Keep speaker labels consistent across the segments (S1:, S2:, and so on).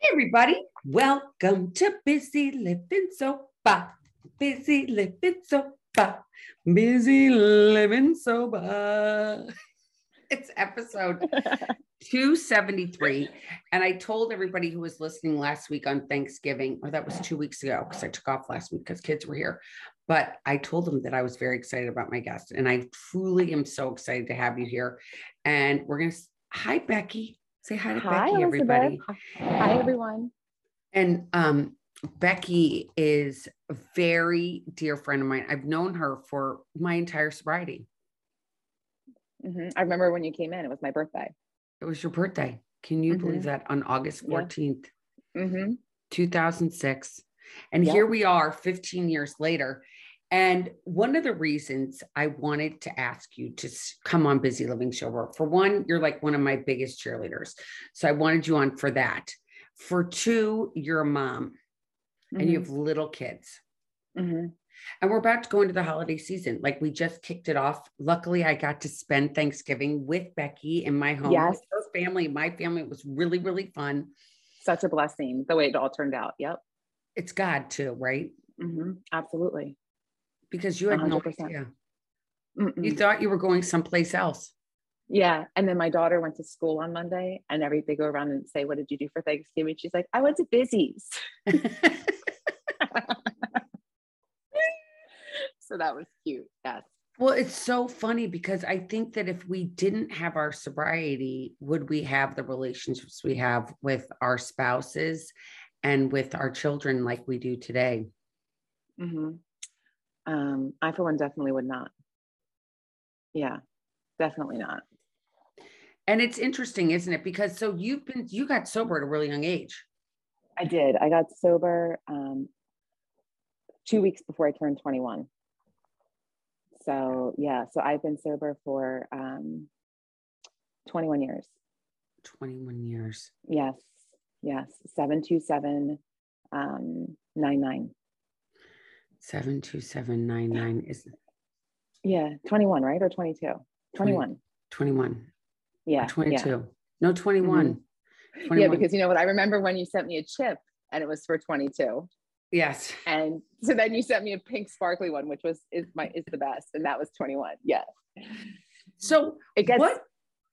S1: Hey, everybody. Welcome to Busy Living Sober. Busy Living Sober. Busy Living Sober. It's episode 273. And I told everybody who was listening last week on Thanksgiving, or that was two weeks ago, because I took off last week because kids were here. But I told them that I was very excited about my guest. And I truly am so excited to have you here. And we're going to, hi, Becky. Say hi to
S2: Hi,
S1: Becky,
S2: Elizabeth.
S1: everybody.
S2: Hi, everyone.
S1: And um, Becky is a very dear friend of mine. I've known her for my entire sobriety.
S2: Mhm. I remember when you came in, it was my birthday.
S1: It was your birthday. Can you believe
S2: Mhm.
S1: that on August
S2: Yeah.
S1: 14th,
S2: hmm
S1: 2006? And
S2: Yeah.
S1: here we are 15 years later. And one of the reasons I wanted to ask you to come on Busy Living Sober, for one, you're like one of my biggest cheerleaders. So I wanted you on for that. For two, you're a mom and you have little kids.
S2: hmm
S1: And we're about to go into the holiday season. Like we just kicked it off. Luckily, I got to spend Thanksgiving with Becky in my home.
S2: Yes.
S1: With her family, my family. It was really, really fun.
S2: Such a blessing the way it all turned out. Yep.
S1: It's God too, right?
S2: hmm Absolutely.
S1: Because you had no
S2: 100%.
S1: idea.
S2: Mm-mm.
S1: You thought you were going someplace else.
S2: yeah. And then my daughter went to school on Monday and every they go around and say, What did you do for Thanksgiving? She's like, I went to Busy's. so that was cute. Yes.
S1: well, it's so funny because I think that if we didn't have our sobriety, would we have the relationships we have with our spouses and with our children like we do today?
S2: hmm Um, I, for one, definitely would not. Yeah, definitely not.
S1: And it's interesting, isn't it? Because so you've been you got sober at a really young age.
S2: I did. I got sober um, two weeks before I turned 21. So, yeah, so I've been sober for um, 21 years.
S1: 21 years.
S2: Yes, yes. 727 um, 99.
S1: 72799 is
S2: Yeah, 21, right? Or 22? 21.
S1: 21.
S2: Yeah.
S1: 22.
S2: Yeah.
S1: No, 21.
S2: yeah,
S1: 21.
S2: because you know what? I remember when you sent me a chip and it was for 22.
S1: yes.
S2: And so then you sent me a pink sparkly one, which was is my is the best. And that was 21. Yes.
S1: So
S2: It gets
S1: what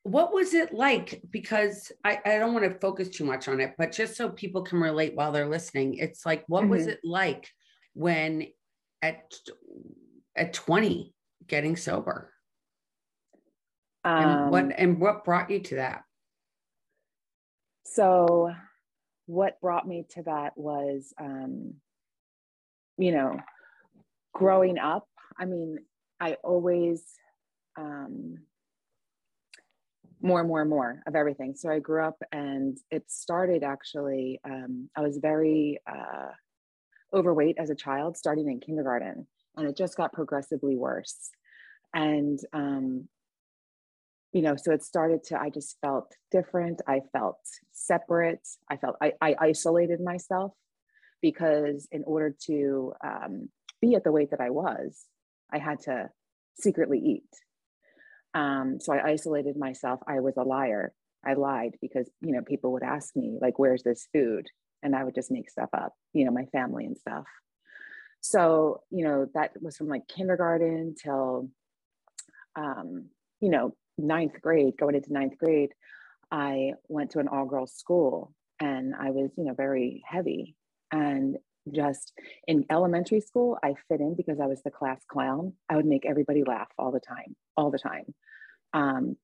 S1: what was it like? Because I, I don't want to focus too much on it, but just so people can relate while they're listening, it's like, what was
S2: Mhm.
S1: it like when at at 20 getting sober? And
S2: um,
S1: what and what brought you to that?
S2: so what brought me to that was um you know growing up i mean i always um more and more and more of everything so i grew up and it started actually um i was very uh overweight as a child starting in kindergarten and it just got progressively worse. And um you know so it started to i just felt different. I felt separate. I felt i, I isolated myself because in order to um, be at the weight that i was i had to secretly eat. Um, so i isolated myself. I was a liar. I lied because you know people would ask me like where's this food and i would just make stuff up you know my family and stuff so you know that was from like kindergarten till um, you know ninth grade, going into ninth grade, I went to an all girls school and I was, you know, very heavy. And just in elementary school, I fit in because I was the class clown. I would make everybody laugh all the time, all the time. Um,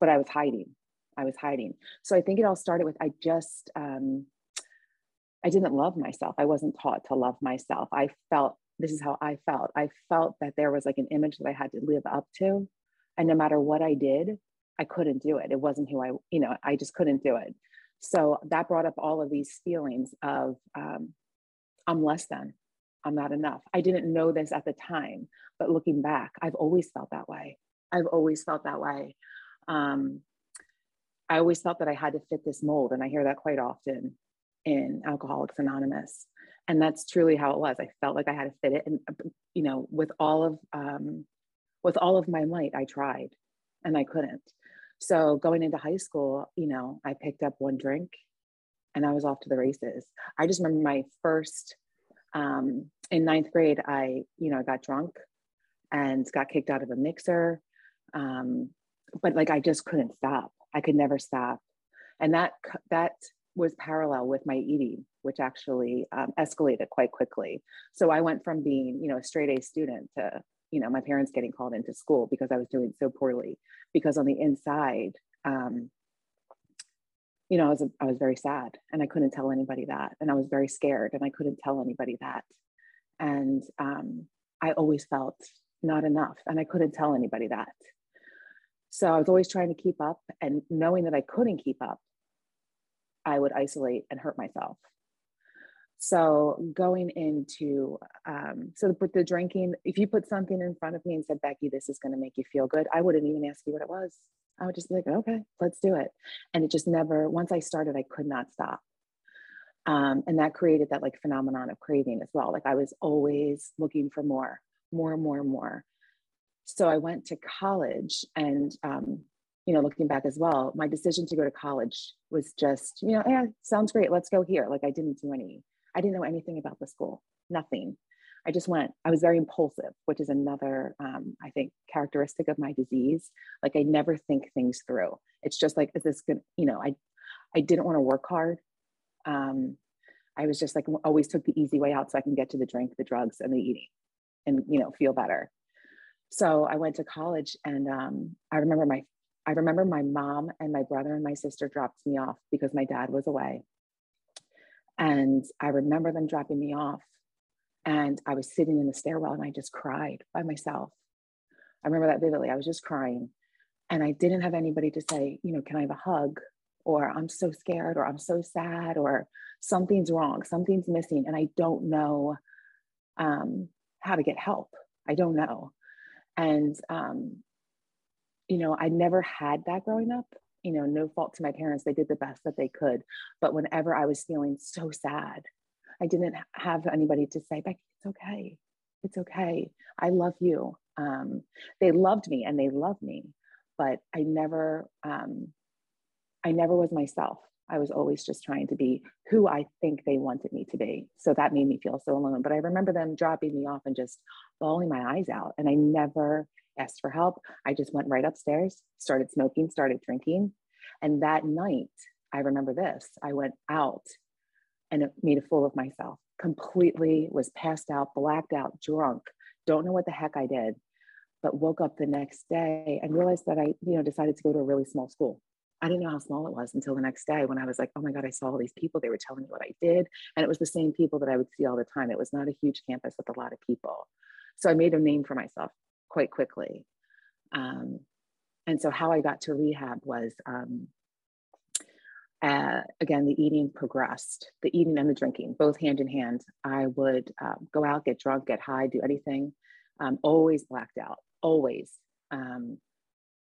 S2: but I was hiding. I was hiding. So I think it all started with I just, um, I didn't love myself. I wasn't taught to love myself. I felt this is how I felt. I felt that there was like an image that I had to live up to and no matter what i did i couldn't do it. It wasn't who i you know i just couldn't do it. So that brought up all of these feelings of um, i'm less than. I'm not enough. I didn't know this at the time but looking back i've always felt that way. I've always felt that way. Um, i always felt that i had to fit this mold and i hear that quite often in alcoholics anonymous and that's truly how it was i felt like i had to fit it and you know with all of um, with all of my might i tried and i couldn't so going into high school you know i picked up one drink and I was off to the races. I just remember my first um, in ninth grade, I, you know, I got drunk and got kicked out of a mixer. Um, but like I just couldn't stop. I could never stop. And that that was parallel with my eating, which actually um, escalated quite quickly. So I went from being, you know, a straight A student to, you know, my parents getting called into school because I was doing so poorly. Because on the inside, um, you know, I was, I was very sad and I couldn't tell anybody that. And I was very scared and I couldn't tell anybody that. And um, I always felt not enough and I couldn't tell anybody that. So I was always trying to keep up and knowing that I couldn't keep up, I would isolate and hurt myself. So going into, um, so the, the drinking, if you put something in front of me and said, Becky, this is going to make you feel good, I wouldn't even ask you what it was. I would just be like, okay, let's do it. And it just never, once I started, I could not stop. Um, and that created that like phenomenon of craving as well. Like I was always looking for more, more, more, more. So I went to college and, um, you know, looking back as well, my decision to go to college was just, you know, yeah, sounds great. Let's go here. Like I didn't do any, I didn't know anything about the school, nothing. I just went, I was very impulsive, which is another, um, I think, characteristic of my disease. Like I never think things through. It's just like, is this good? You know, I, I didn't want to work hard. Um, I was just like, always took the easy way out so I can get to the drink, the drugs and the eating and, you know, feel better. So I went to college and um, I remember my, I remember my mom and my brother and my sister dropped me off because my dad was away. And I remember them dropping me off and I was sitting in the stairwell and I just cried by myself. I remember that vividly. I was just crying. And I didn't have anybody to say, you know, can I have a hug? Or I'm so scared, or I'm so sad, or something's wrong, something's missing. And I don't know um, how to get help. I don't know. And, um, you know, I never had that growing up. You know, no fault to my parents. They did the best that they could. But whenever I was feeling so sad I didn't have anybody to say, Becky, it's okay. It's okay. I love you. Um, they loved me and they love me, but I never, um, I never was myself. I was always just trying to be who I think they wanted me to be. So that made me feel so alone. But I remember them dropping me off and just bawling my eyes out. And I never asked for help. I just went right upstairs, started smoking, started drinking. And that night, I remember this I went out and made a fool of myself. Completely was passed out, blacked out, drunk. Don't know what the heck I did, but woke up the next day and realized that I, you know, decided to go to a really small school. I didn't know how small it was until the next day when I was like, oh my God, I saw all these people. They were telling me what I did. And it was the same people that I would see all the time. It was not a huge campus with a lot of people. So I made a name for myself quite quickly. Um, and so how I got to rehab was um, uh, again, the eating progressed, the eating and the drinking, both hand in hand. I would uh, go out, get drunk, get high, do anything, um, always blacked out, always. Um,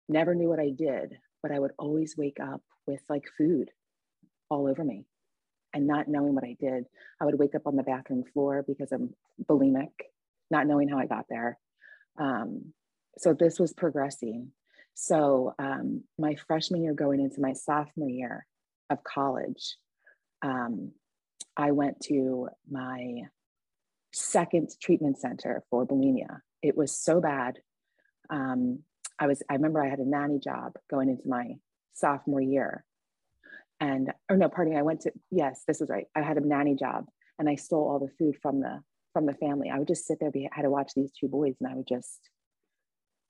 S2: never knew what I did, but I would always wake up with like food all over me and not knowing what I did. I would wake up on the bathroom floor because I'm bulimic, not knowing how I got there. Um, so this was progressing. So um, my freshman year going into my sophomore year, of college, um, I went to my second treatment center for bulimia. It was so bad. Um, I was, I remember I had a nanny job going into my sophomore year. And, or no, pardon me, I went to, yes, this was right. I had a nanny job and I stole all the food from the, from the family. I would just sit there, be, I had to watch these two boys and I would just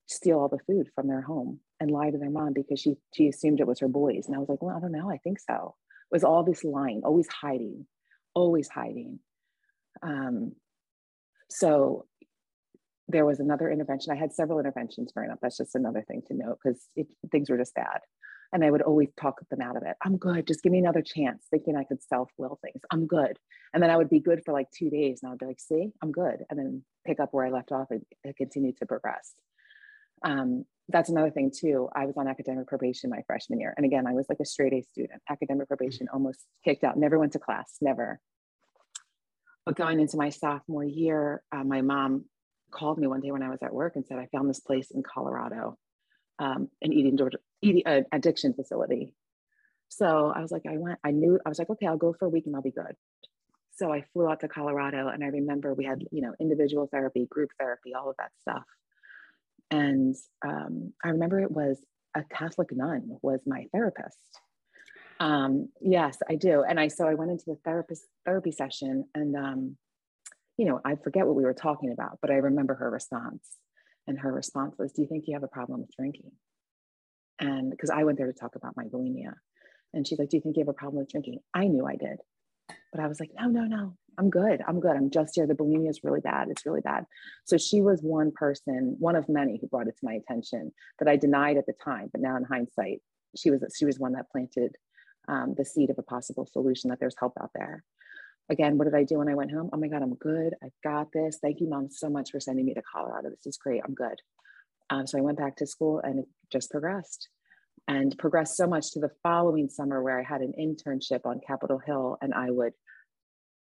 S2: steal all the food from their home and lie to their mom because she she assumed it was her boys. And I was like, well, I don't know. I think so. It was all this lying, always hiding, always hiding. Um, so there was another intervention. I had several interventions growing up. That's just another thing to note because things were just bad. And I would always talk them out of it. I'm good. Just give me another chance, thinking I could self will things. I'm good. And then I would be good for like two days. And I would be like, see, I'm good. And then pick up where I left off and, and continue to progress. Um, that's another thing too. I was on academic probation my freshman year. And again, I was like a straight A student, academic probation, almost kicked out, never went to class, never. But going into my sophomore year, uh, my mom called me one day when I was at work and said, I found this place in Colorado, um, an eating, eating uh, addiction facility. So I was like, I went, I knew, I was like, okay, I'll go for a week and I'll be good. So I flew out to Colorado and I remember we had, you know, individual therapy, group therapy, all of that stuff. And um, I remember it was a Catholic nun was my therapist. Um, yes, I do. And I, so I went into the therapist therapy session and, um, you know, I forget what we were talking about, but I remember her response. And her response was, Do you think you have a problem with drinking? And because I went there to talk about my bulimia. And she's like, Do you think you have a problem with drinking? I knew I did. But I was like, No, no, no, I'm good. I'm good. I'm just here. The bulimia is really bad. It's really bad. So she was one person, one of many who brought it to my attention that I denied at the time. But now in hindsight, she was she was one that planted um, the seed of a possible solution that there's help out there. Again, what did I do when I went home? Oh my God, I'm good. I've got this. Thank you, mom, so much for sending me to Colorado. This is great. I'm good. Um, so I went back to school and it just progressed and progressed so much to the following summer where I had an internship on Capitol Hill and I would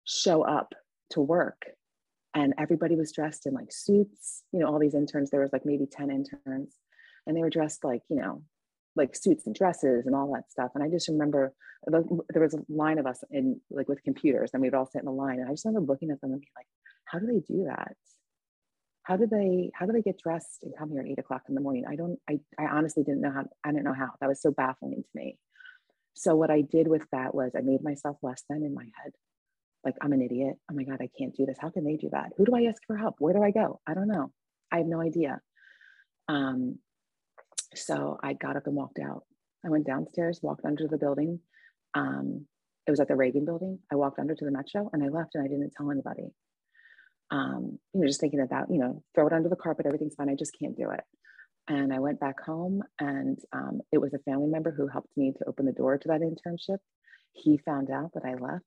S2: show up to work and everybody was dressed in like suits, you know, all these interns, there was like maybe 10 interns and they were dressed like, you know, like suits and dresses and all that stuff. And I just remember there was a line of us in like with computers and we'd all sit in a line. And I just remember looking at them and being like, how do they do that? How do they, how do they get dressed and come here at eight o'clock in the morning? I don't, I, I honestly didn't know how, I didn't know how. That was so baffling to me. So what I did with that was I made myself less than in my head. Like I'm an idiot. Oh my God, I can't do this. How can they do that? Who do I ask for help? Where do I go? I don't know. I have no idea. Um, so I got up and walked out. I went downstairs, walked under the building. Um, it was at the Reagan building. I walked under to the Metro and I left and I didn't tell anybody. Um, you know, just thinking that that, you know, throw it under the carpet, everything's fine. I just can't do it. And I went back home and um, it was a family member who helped me to open the door to that internship. He found out that I left.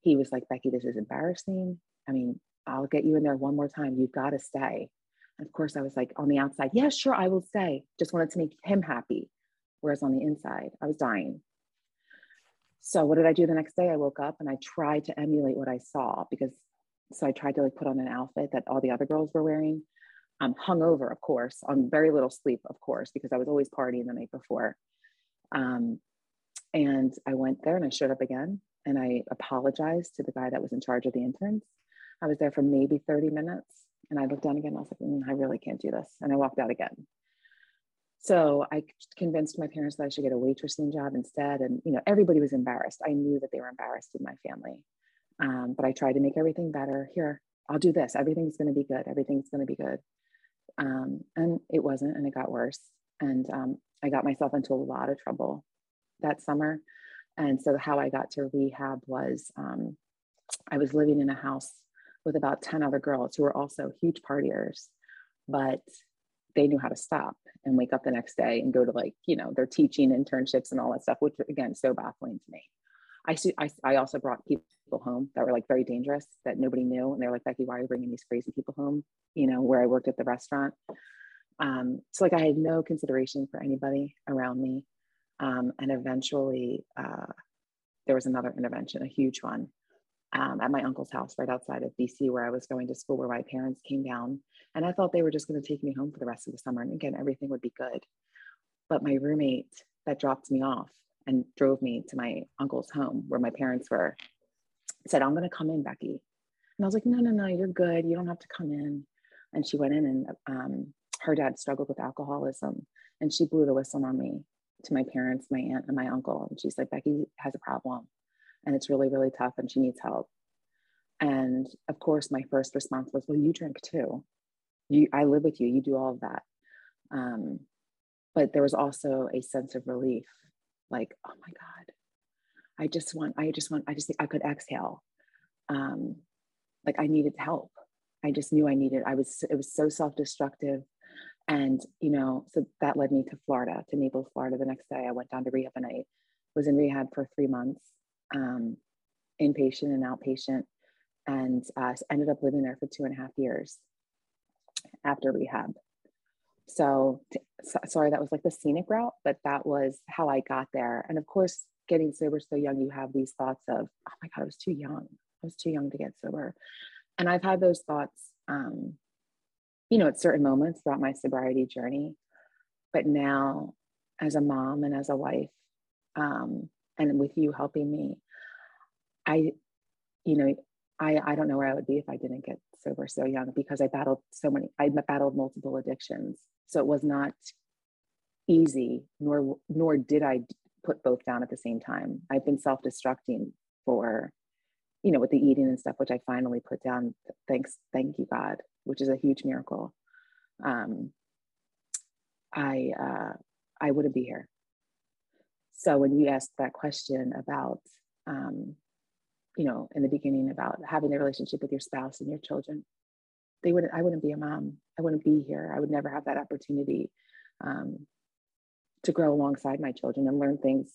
S2: He was like, Becky, this is embarrassing. I mean, I'll get you in there one more time. You've got to stay. And of course, I was like on the outside, yeah, sure, I will stay. Just wanted to make him happy. Whereas on the inside, I was dying. So what did I do the next day? I woke up and I tried to emulate what I saw because so I tried to like put on an outfit that all the other girls were wearing. Um, hungover, of course, on very little sleep, of course, because I was always partying the night before. Um, and I went there and I showed up again and I apologized to the guy that was in charge of the interns. I was there for maybe 30 minutes and I looked down again. I was like, mm, I really can't do this. And I walked out again. So I convinced my parents that I should get a waitressing job instead. And, you know, everybody was embarrassed. I knew that they were embarrassed in my family. Um, but I tried to make everything better. Here, I'll do this. Everything's going to be good. Everything's going to be good. Um, and it wasn't, and it got worse. And um, I got myself into a lot of trouble that summer. And so, how I got to rehab was um, I was living in a house with about 10 other girls who were also huge partiers, but they knew how to stop and wake up the next day and go to like, you know, their teaching internships and all that stuff, which again, so baffling to me. I, I, I also brought people home that were like very dangerous that nobody knew. And they're like, Becky, why are you bringing these crazy people home? You know, where I worked at the restaurant. Um, so like I had no consideration for anybody around me. Um, and eventually uh, there was another intervention, a huge one um, at my uncle's house right outside of DC, where I was going to school, where my parents came down. And I thought they were just going to take me home for the rest of the summer. And again, everything would be good. But my roommate that dropped me off and drove me to my uncle's home where my parents were said, I'm going to come in, Becky. And I was like, no, no, no, you're good. You don't have to come in. And she went in and um, her dad struggled with alcoholism. And she blew the whistle on me to my parents, my aunt, and my uncle. And she's like, Becky has a problem and it's really, really tough and she needs help. And of course, my first response was, Well, you drink too. You, I live with you, you do all of that. Um, but there was also a sense of relief like, oh my God, I just want, I just want, I just, think I could exhale. Um, like I needed help. I just knew I needed, I was, it was so self destructive. And, you know, so that led me to Florida, to Naples, Florida. The next day I went down to rehab and I was in rehab for three months um, inpatient and outpatient, and uh, ended up living there for two and a half years after rehab. So, t- so, sorry, that was like the scenic route, but that was how I got there. And of course, getting sober so young, you have these thoughts of, oh my God, I was too young. I was too young to get sober. And I've had those thoughts, um, you know, at certain moments throughout my sobriety journey. But now, as a mom and as a wife, um, and with you helping me, I, you know, I, I don't know where I would be if I didn't get sober so young because I battled so many, I battled multiple addictions. So it was not easy, nor nor did I put both down at the same time. I've been self-destructing for, you know, with the eating and stuff, which I finally put down. Thanks, thank you, God, which is a huge miracle. Um, I uh, I wouldn't be here. So when you asked that question about um, you know, in the beginning about having a relationship with your spouse and your children. They wouldn't, I wouldn't be a mom. I wouldn't be here. I would never have that opportunity um, to grow alongside my children and learn things,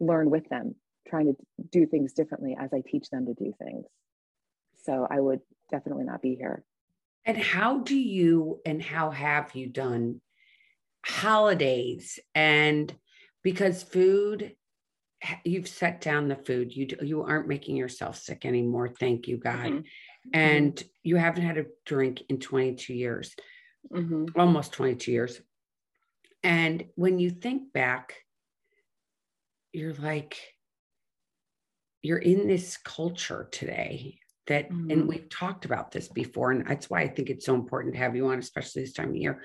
S2: learn with them, trying to do things differently as I teach them to do things. So I would definitely not be here.
S1: And how do you and how have you done holidays and because food you've set down the food you you aren't making yourself sick anymore thank you god mm-hmm. mm-hmm. and you haven't had a drink in 22 years mm-hmm. almost 22 years and when you think back you're like you're in this culture today that and mm-hmm. we've talked about this before and that's why i think it's so important to have you on especially this time of year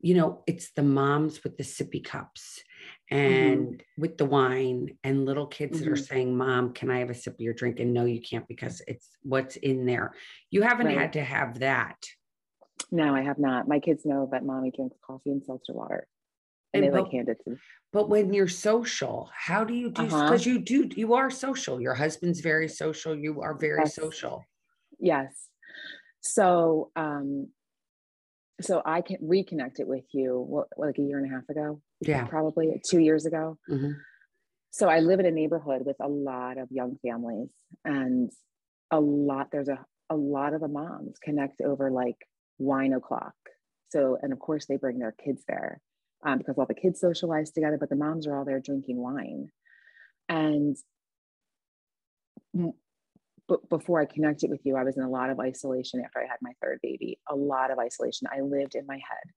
S1: you know it's the moms with the sippy cups Mm-hmm. and mm-hmm. with the wine and little kids mm-hmm. that are mm-hmm. saying mom can i have a sip of your drink and no you can't because it's what's in there you haven't right. had to have that
S2: no i have not my kids know that mommy drinks coffee and seltzer water and, and they but, like hand it to me
S1: but when you're social how do you do because uh-huh. you do you are social your husband's very social you are very yes. social
S2: yes so um so I can reconnect it with you what, like a year and a half ago.
S1: Yeah.
S2: Probably two years ago. Mm-hmm. So I live in a neighborhood with a lot of young families and a lot, there's a, a lot of the moms connect over like wine o'clock. So, and of course they bring their kids there um, because all the kids socialize together, but the moms are all there drinking wine. And but before I connected with you, I was in a lot of isolation after I had my third baby, a lot of isolation. I lived in my head.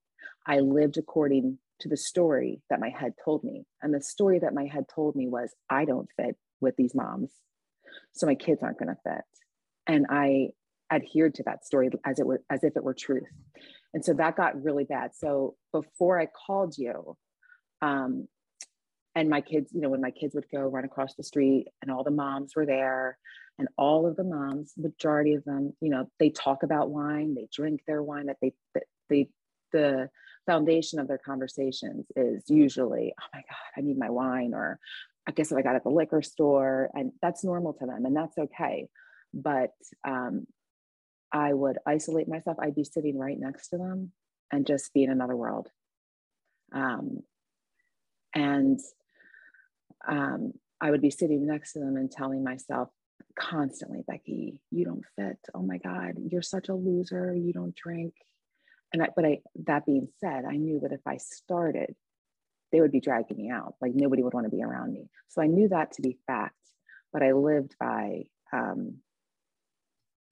S2: I lived according to the story that my head told me. And the story that my head told me was I don't fit with these moms. So my kids aren't going to fit. And I adhered to that story as it were as if it were truth. And so that got really bad. So before I called you, um, and my kids, you know, when my kids would go run across the street and all the moms were there and all of the moms majority of them you know they talk about wine they drink their wine that they that they the foundation of their conversations is usually oh my god i need my wine or i guess if i got at the liquor store and that's normal to them and that's okay but um, i would isolate myself i'd be sitting right next to them and just be in another world um, and um, I would be sitting next to them and telling myself, constantly, Becky, you don't fit. Oh my God, you're such a loser. You don't drink. And I, but I, that being said, I knew that if I started, they would be dragging me out. Like nobody would want to be around me. So I knew that to be fact, but I lived by um,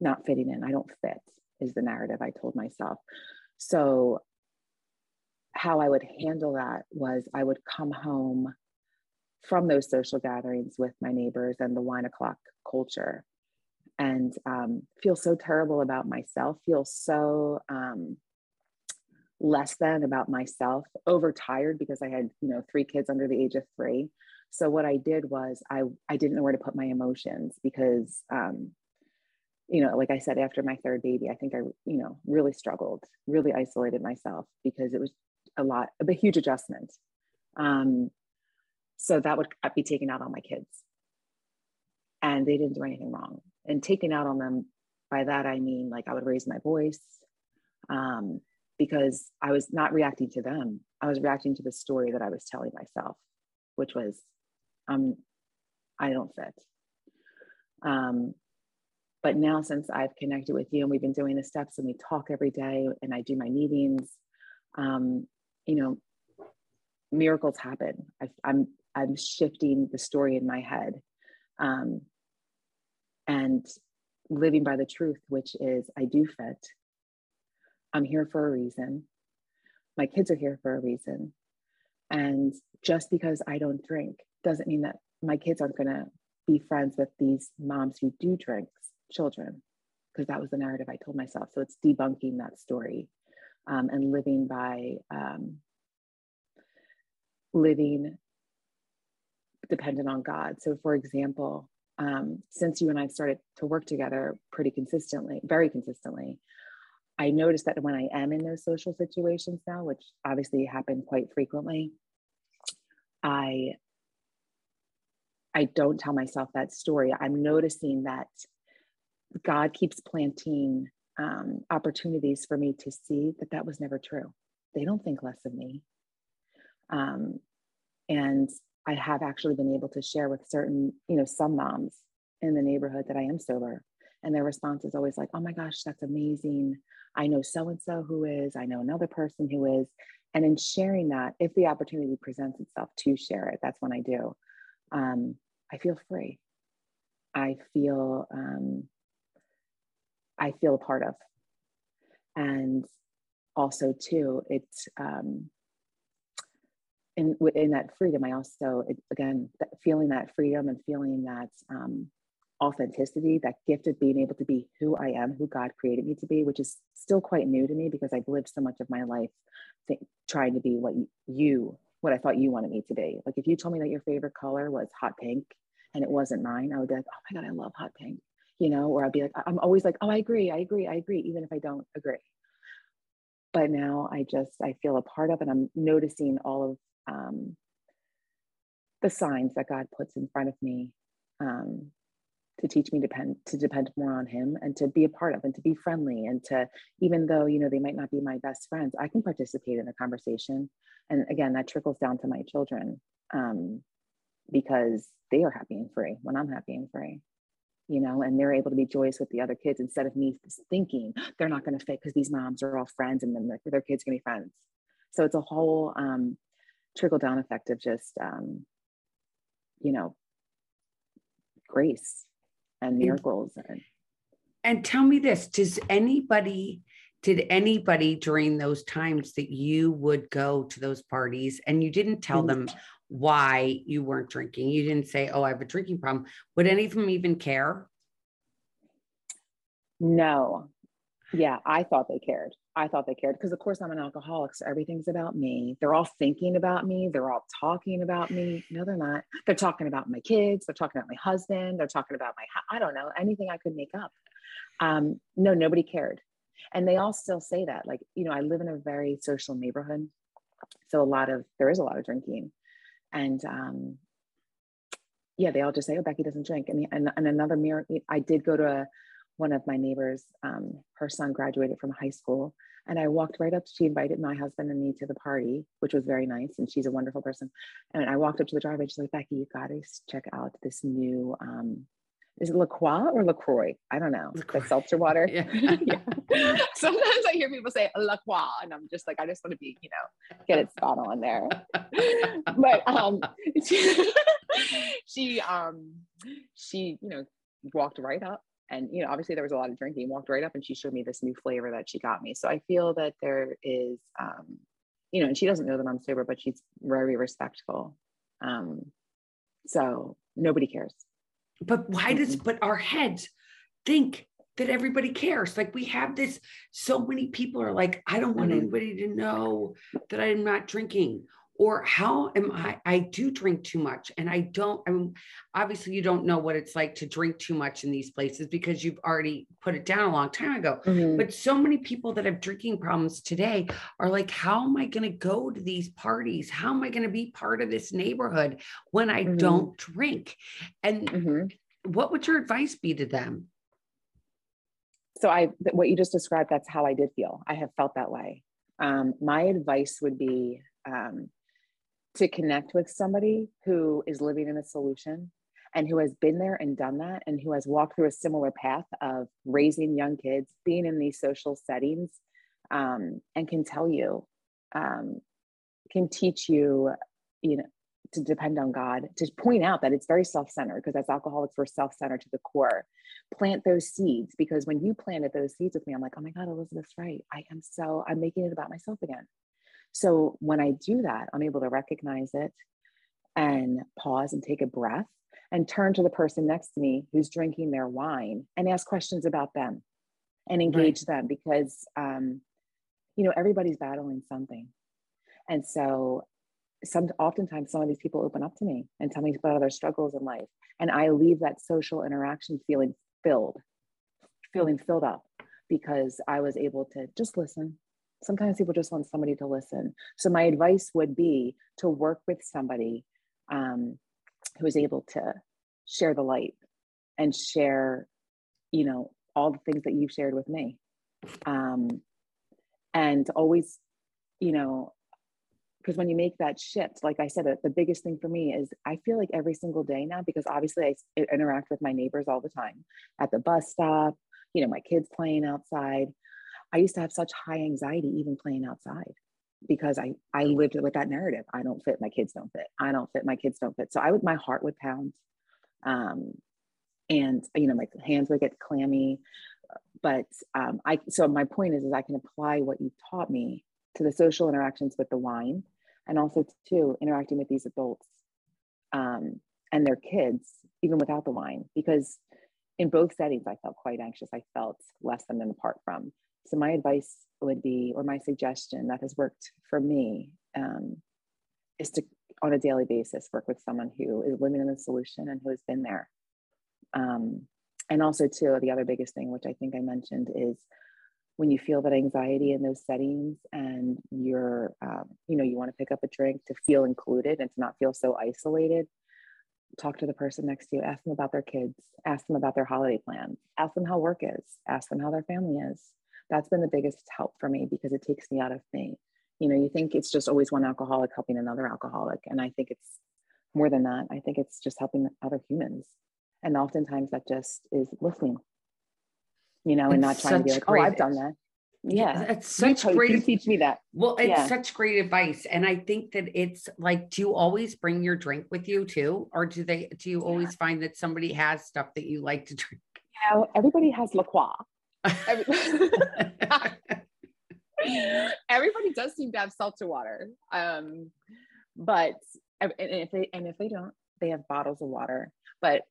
S2: not fitting in. I don't fit is the narrative I told myself. So how I would handle that was I would come home from those social gatherings with my neighbors and the wine o'clock culture and um, feel so terrible about myself, feel so um, less than about myself, overtired because I had, you know, three kids under the age of three. So what I did was I, I didn't know where to put my emotions because, um, you know, like I said, after my third baby, I think I, you know, really struggled, really isolated myself because it was a lot, a huge adjustment. Um, so that would be taken out on my kids. And they didn't do anything wrong. And taking out on them, by that I mean like I would raise my voice um, because I was not reacting to them. I was reacting to the story that I was telling myself, which was, um, I don't fit. Um, but now since I've connected with you and we've been doing the steps and we talk every day and I do my meetings, um, you know, miracles happen. I, am I'm shifting the story in my head um, and living by the truth, which is I do fit. I'm here for a reason. My kids are here for a reason. And just because I don't drink doesn't mean that my kids aren't going to be friends with these moms who do drink children because that was the narrative I told myself. So it's debunking that story um, and living by um, living dependent on God. So, for example, um, since you and I started to work together pretty consistently, very consistently, I noticed that when I am in those social situations now, which obviously happen quite frequently, I I don't tell myself that story. I'm noticing that God keeps planting um, opportunities for me to see that that was never true. They don't think less of me. Um, and I have actually been able to share with certain, you know, some moms in the neighborhood that I am sober. And their response is always like, oh my gosh, that's amazing. I know so and so who is, I know another person who is. And in sharing that, if the opportunity presents itself to share it, that's when I do. Um, I feel free. I feel um, I feel a part of. And also too, it's um, in within that freedom. I also it, again that feeling that freedom and feeling that um, authenticity, that gift of being able to be who I am, who God created me to be, which is still quite new to me because I've lived so much of my life trying to be what you, what I thought you wanted me to be. Like if you told me that your favorite color was hot pink and it wasn't mine, I would be like, oh my God, I love hot pink you know, or I'll be like, I'm always like, oh, I agree, I agree, I agree, even if I don't agree. But now I just, I feel a part of, and I'm noticing all of um, the signs that God puts in front of me um, to teach me depend to depend more on Him and to be a part of, and to be friendly, and to even though you know they might not be my best friends, I can participate in the conversation. And again, that trickles down to my children um, because they are happy and free when I'm happy and free you know, and they're able to be joyous with the other kids instead of me thinking they're not going to fit because these moms are all friends and then their, their kids going to be friends. So it's a whole um, trickle down effect of just, um, you know, grace and miracles. And,
S1: and tell me this does anybody did anybody during those times that you would go to those parties and you didn't tell mm-hmm. them why you weren't drinking. You didn't say, Oh, I have a drinking problem. Would any of them even care?
S2: No. Yeah, I thought they cared. I thought they cared because, of course, I'm an alcoholic. So everything's about me. They're all thinking about me. They're all talking about me. No, they're not. They're talking about my kids. They're talking about my husband. They're talking about my, I don't know, anything I could make up. Um, no, nobody cared. And they all still say that. Like, you know, I live in a very social neighborhood. So a lot of, there is a lot of drinking and um, yeah, they all just say, "Oh, Becky doesn't drink." And and, and another mirror, I did go to a, one of my neighbors. Um, her son graduated from high school, and I walked right up. She invited my husband and me to the party, which was very nice, and she's a wonderful person. And I walked up to the driveway. She's like, "Becky, you got to check out this new um, is it LaCroix or LaCroix? I don't know. The seltzer water. Yeah. yeah. Sometimes I hear people say LaCroix and I'm just like, I just want to be, you know, get it spot on there. but um she, she um she, you know, walked right up and you know, obviously there was a lot of drinking, walked right up and she showed me this new flavor that she got me. So I feel that there is um, you know, and she doesn't know that I'm sober, but she's very respectful. Um, so nobody cares
S1: but why does but our heads think that everybody cares. Like we have this so many people are like i don't want mm-hmm. anybody to know that i'm not drinking or how am I? I do drink too much, and I don't. I mean, obviously, you don't know what it's like to drink too much in these places because you've already put it down a long time ago. Mm-hmm. But so many people that have drinking problems today are like, how am I going to go to these parties? How am I going to be part of this neighborhood when I mm-hmm. don't drink? And mm-hmm. what would your advice be to them?
S2: So I, what you just described, that's how I did feel. I have felt that way. Um, my advice would be um, to connect with somebody who is living in a solution and who has been there and done that and who has walked through a similar path of raising young kids being in these social settings um, and can tell you um, can teach you you know to depend on god to point out that it's very self-centered because as alcoholics we're self-centered to the core. Plant those seeds because when you planted those seeds with me i'm like oh my god elizabeth's right. I am so i'm making it about myself again so when I do that, I'm able to recognize it and pause and take a breath and turn to the person next to me who's drinking their wine and ask questions about them and engage right. them because um, you know everybody's battling something and so some oftentimes some of these people open up to me and tell me about their struggles in life and i leave that social interaction feeling filled feeling filled up because i was able to just listen sometimes people just want somebody to listen. So my advice would be to work with somebody um, who is able to share the light and share you know all the things that you've shared with me. Um, and always you know because when you make that shift like i said the biggest thing for me is i feel like every single day now because obviously i interact with my neighbors all the time at the bus stop you know my kids playing outside i used to have such high anxiety even playing outside because i i lived with that narrative i don't fit my kids don't fit. I don't fit my kids don't fit. So i would my heart would pound um and you know my hands would get clammy but um, I so my point is is I can apply what you taught me to the social interactions with the wine and also to interacting with these adults um, and their kids even without the wine because in both settings I felt quite anxious. I felt less than and apart from so my advice would be or my suggestion that has worked for me um, is to on a daily basis work with someone who is living in the solution and who has been there. Um, and also too the other biggest thing which i think i mentioned is when you feel that anxiety in those settings and you're um, you know you want to pick up a drink to feel included and to not feel so isolated talk to the person next to you ask them about their kids ask them about their holiday plans ask them how work is ask them how their family is that's been the biggest help for me because it takes me out of me you know you think it's just always one alcoholic helping another alcoholic and i think it's more than that. I think it's just helping other humans. And oftentimes that just is listening you know and not trying to be like oh i've done that. Yeah
S1: it's such you great
S2: you teach me that.
S1: Well it's yeah. such great advice and i think that it's like do you always bring your drink with you too? Or do they do you always find that somebody has stuff that you like to drink?
S2: You know everybody has la croix everybody does seem to have seltzer water um but and if they and if they don't they have bottles of water but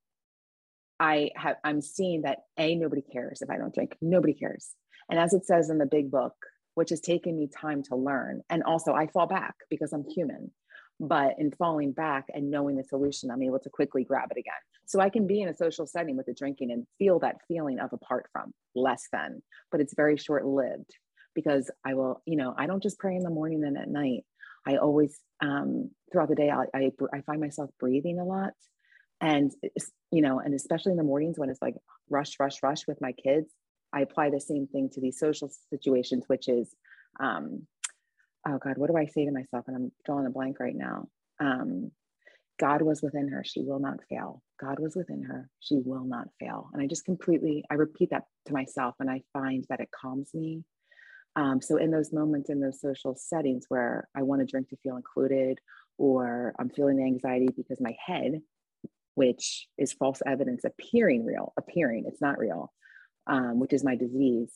S2: I have I'm seeing that a nobody cares if I don't drink. Nobody cares. And as it says in the big book, which has taken me time to learn, and also I fall back because I'm human. But in falling back and knowing the solution, I'm able to quickly grab it again. So I can be in a social setting with the drinking and feel that feeling of apart from, less than, but it's very short lived because I will, you know, I don't just pray in the morning and at night. I always, um, throughout the day, I, I, I find myself breathing a lot. And you know and especially in the mornings when it's like rush rush rush with my kids i apply the same thing to these social situations which is um oh god what do i say to myself? And i'm drawing a blank right now. Um god was within her. She will not fail god was within her she will not fail and i just completely i repeat that to myself and i find that it calms me um, so in those moments in those social settings where i want to drink to feel included or i'm feeling anxiety because my head which is false evidence appearing real, appearing, it's not real, um, which is my disease.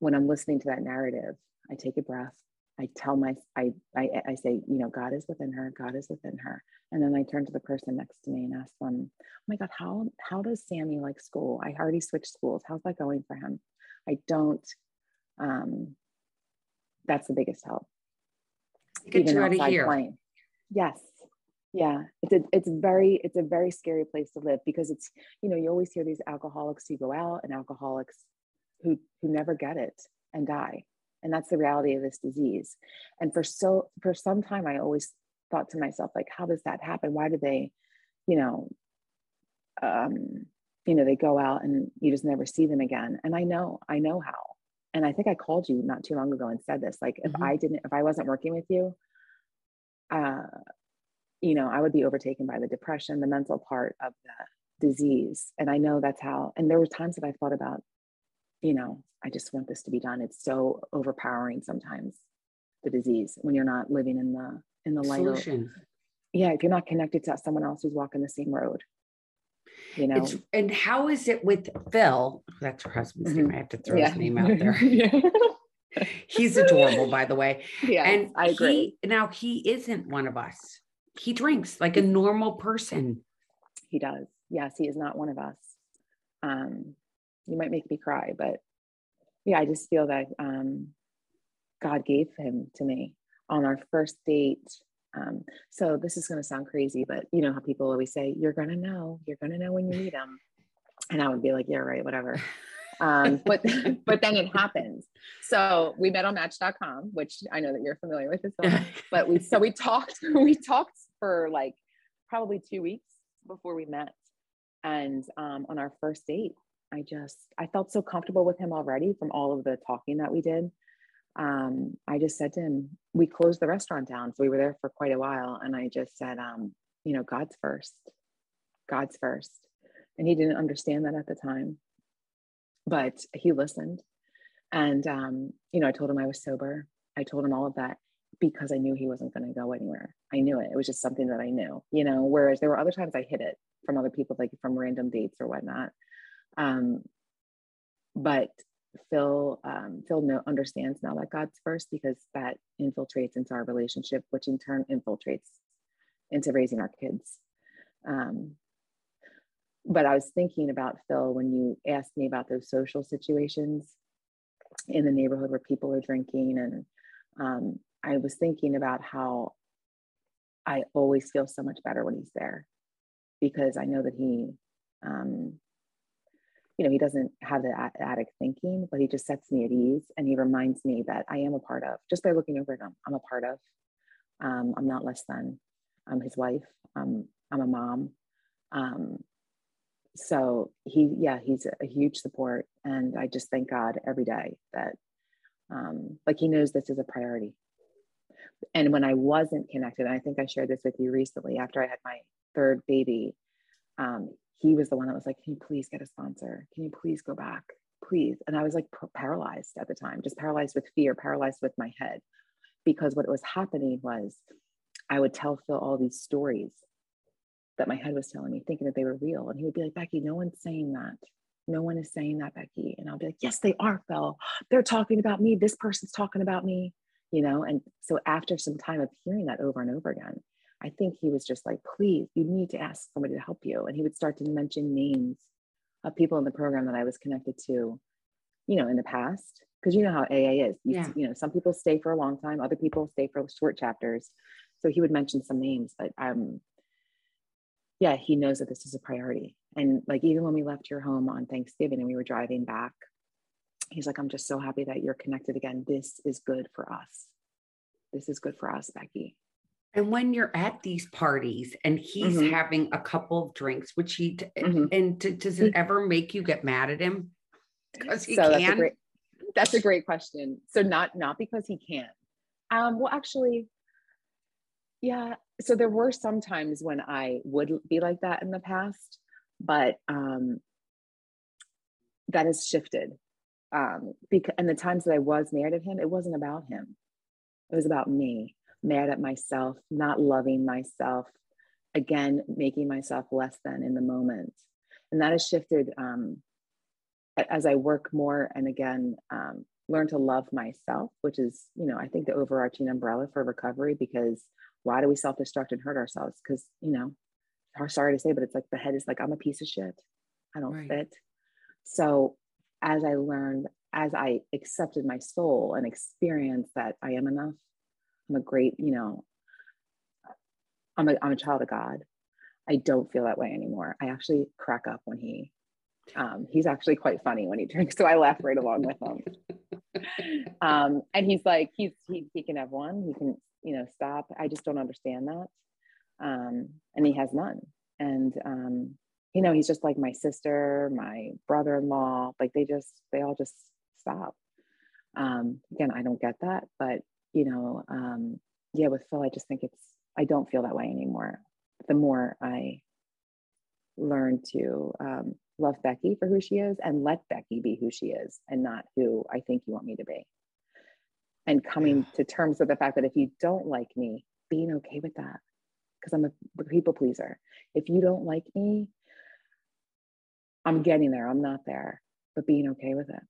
S2: When I'm listening to that narrative, I take a breath. I tell my, I, I, I say, you know, God is within her, God is within her. And then I turn to the person next to me and ask them, oh my God, how, how does Sammy like school? I already switched schools. How's that going for him? I don't, um, that's the biggest help.
S1: Get Even you out of here.
S2: Playing. Yes, yeah it's a it's very it's a very scary place to live because it's you know you always hear these alcoholics who go out and alcoholics who who never get it and die and that's the reality of this disease and for so for some time i always thought to myself like how does that happen why do they you know um you know they go out and you just never see them again and i know i know how and i think i called you not too long ago and said this like if mm-hmm. i didn't if i wasn't working with you uh you know, I would be overtaken by the depression, the mental part of the disease. And I know that's how, and there were times that I thought about, you know, I just want this to be done. It's so overpowering sometimes, the disease, when you're not living in the in the light Solution. Of, yeah, if you're not connected to someone else who's walking the same road. You know, it's,
S1: and how is it with Phil? That's her husband's mm-hmm. name. I have to throw yeah. his name out there. He's adorable, by the way.
S2: Yeah,
S1: and
S2: I agree.
S1: He, now he isn't one of us he drinks like a normal person.
S2: He does. Yes, he is not one of us. Um, you might make me cry, but yeah, I just feel that um, God gave him to me on our first date. Um, so this is going to sound crazy, but you know how people always say, "You're going to know. You're going to know when you meet him," and I would be like, "Yeah, right, whatever." Um, but but then it happens. So we met on Match.com, which I know that you're familiar with as well. But we so we talked we talked for like probably two weeks before we met, and um, on our first date, I just I felt so comfortable with him already from all of the talking that we did. Um, I just said to him, we closed the restaurant down, so we were there for quite a while, and I just said, um, you know, God's first, God's first, and he didn't understand that at the time but he listened. And, um, you know, I told him I was sober. I told him all of that because I knew he wasn't going to go anywhere. I knew it. It was just something that I knew, you know, whereas there were other times I hid it from other people, like from random dates or whatnot. Um, but Phil, um, Phil no, understands now that God's first because that infiltrates into our relationship, which in turn infiltrates into raising our kids. Um, but I was thinking about Phil when you asked me about those social situations in the neighborhood where people are drinking. And um, I was thinking about how I always feel so much better when he's there because I know that he, um, you know, he doesn't have the addict thinking, but he just sets me at ease and he reminds me that I am a part of, just by looking over him, I'm a part of. Um, I'm not less than. I'm his wife. I'm a mom. Um, so he yeah he's a huge support and i just thank god every day that um, like he knows this is a priority and when i wasn't connected and i think i shared this with you recently after i had my third baby um, he was the one that was like can you please get a sponsor can you please go back please and i was like paralyzed at the time just paralyzed with fear paralyzed with my head because what was happening was i would tell phil all these stories that my head was telling me, thinking that they were real. And he would be like, Becky, no one's saying that. No one is saying that, Becky. And I'll be like, yes, they are, Phil. They're talking about me. This person's talking about me, you know? And so after some time of hearing that over and over again, I think he was just like, please, you need to ask somebody to help you. And he would start to mention names of people in the program that I was connected to, you know, in the past. Because you know how AA is. You, yeah. you know, some people stay for a long time, other people stay for short chapters. So he would mention some names, but um, yeah, he knows that this is a priority. And like even when we left your home on Thanksgiving and we were driving back, he's like, I'm just so happy that you're connected again. This is good for us. This is good for us, Becky.
S1: And when you're at these parties and he's mm-hmm. having a couple of drinks, which he mm-hmm. and t- does it ever make you get mad at him? Because he so can.
S2: That's a, great, that's a great question. So not not because he can. Um, well, actually, yeah. So there were some times when I would be like that in the past, but um, that has shifted. Um, because and the times that I was mad at him, it wasn't about him. It was about me, mad at myself, not loving myself, again, making myself less than in the moment. And that has shifted um, as I work more and again, um, learn to love myself, which is, you know, I think the overarching umbrella for recovery because why do we self-destruct and hurt ourselves because you know sorry to say but it's like the head is like i'm a piece of shit i don't right. fit so as i learned as i accepted my soul and experienced that i am enough i'm a great you know i'm a, I'm a child of god. I don't feel that way anymore. I actually crack up when he um, he's actually quite funny when he drinks so i laugh right along with him. Um, and he's like he's he, he can have one. He can you know stop. I just don't understand that. Um, and he has none. And um, you know he's just like my sister my brother-in-law like they just they all just stop. Um, again i don't get that but you know um, yeah with phil i just think it's i don't feel that way anymore the more i learn to um, love becky for who she is and let becky be who she is and not who i think you want me to be and coming to terms with the fact that if you don't like me, being okay with that, because I'm a people pleaser. If you don't like me, I'm getting there. I'm not there, but being okay with it.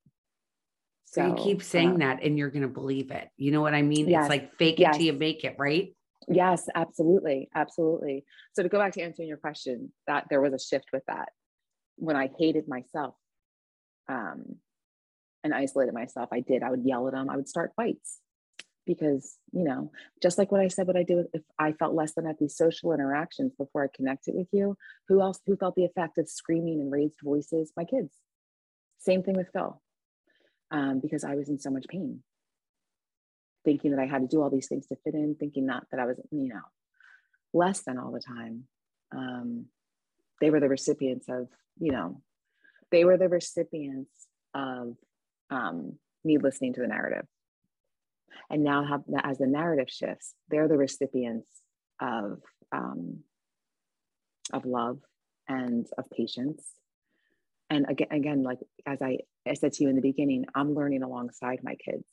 S1: So, you keep saying uh, that and you're going to believe it. You know what I mean? Yes, it's like fake it yes. till you make it, right?
S2: Yes, absolutely. Absolutely. So to go back to answering your question, that there was a shift with that. When I hated myself um, and isolated myself, I did. I would yell at them. I would start fights because, you know, just like what I said, what I do if I felt less than at these social interactions before I connected with you, who else, who felt the effect of screaming and raised voices? My kids. Same thing with Phil, um, because I was in so much pain thinking that I had to do all these things to fit in, thinking not that I was, you know, less than all the time. Um, they were the recipients of, you know, they were the recipients of um, me listening to the narrative. And now, have, as the narrative shifts, they're the recipients of um, of love and of patience. And again, again, like as I, I said to you in the beginning, I'm learning alongside my kids.